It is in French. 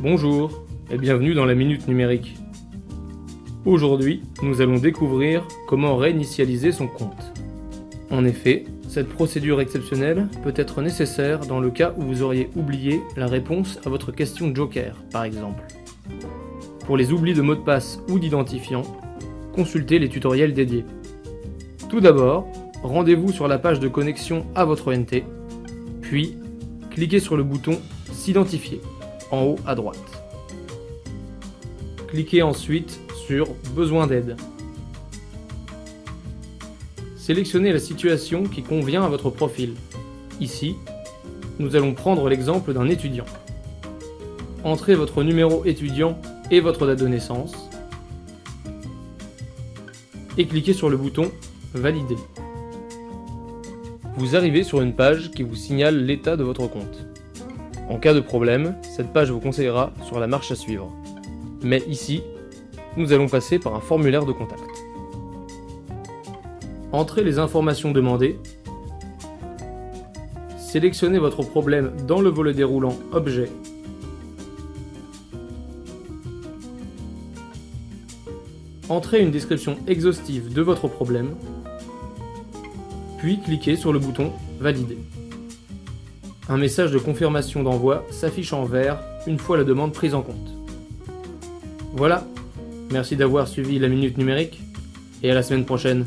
Bonjour et bienvenue dans la Minute Numérique. Aujourd'hui, nous allons découvrir comment réinitialiser son compte. En effet, cette procédure exceptionnelle peut être nécessaire dans le cas où vous auriez oublié la réponse à votre question Joker, par exemple. Pour les oublis de mot de passe ou d'identifiant, consultez les tutoriels dédiés. Tout d'abord, rendez-vous sur la page de connexion à votre NT, puis cliquez sur le bouton S'identifier en haut à droite. Cliquez ensuite sur Besoin d'aide. Sélectionnez la situation qui convient à votre profil. Ici, nous allons prendre l'exemple d'un étudiant. Entrez votre numéro étudiant et votre date de naissance et cliquez sur le bouton Valider. Vous arrivez sur une page qui vous signale l'état de votre compte. En cas de problème, cette page vous conseillera sur la marche à suivre. Mais ici, nous allons passer par un formulaire de contact. Entrez les informations demandées. Sélectionnez votre problème dans le volet déroulant Objet. Entrez une description exhaustive de votre problème, puis cliquez sur le bouton Valider. Un message de confirmation d'envoi s'affiche en vert une fois la demande prise en compte. Voilà, merci d'avoir suivi la minute numérique et à la semaine prochaine.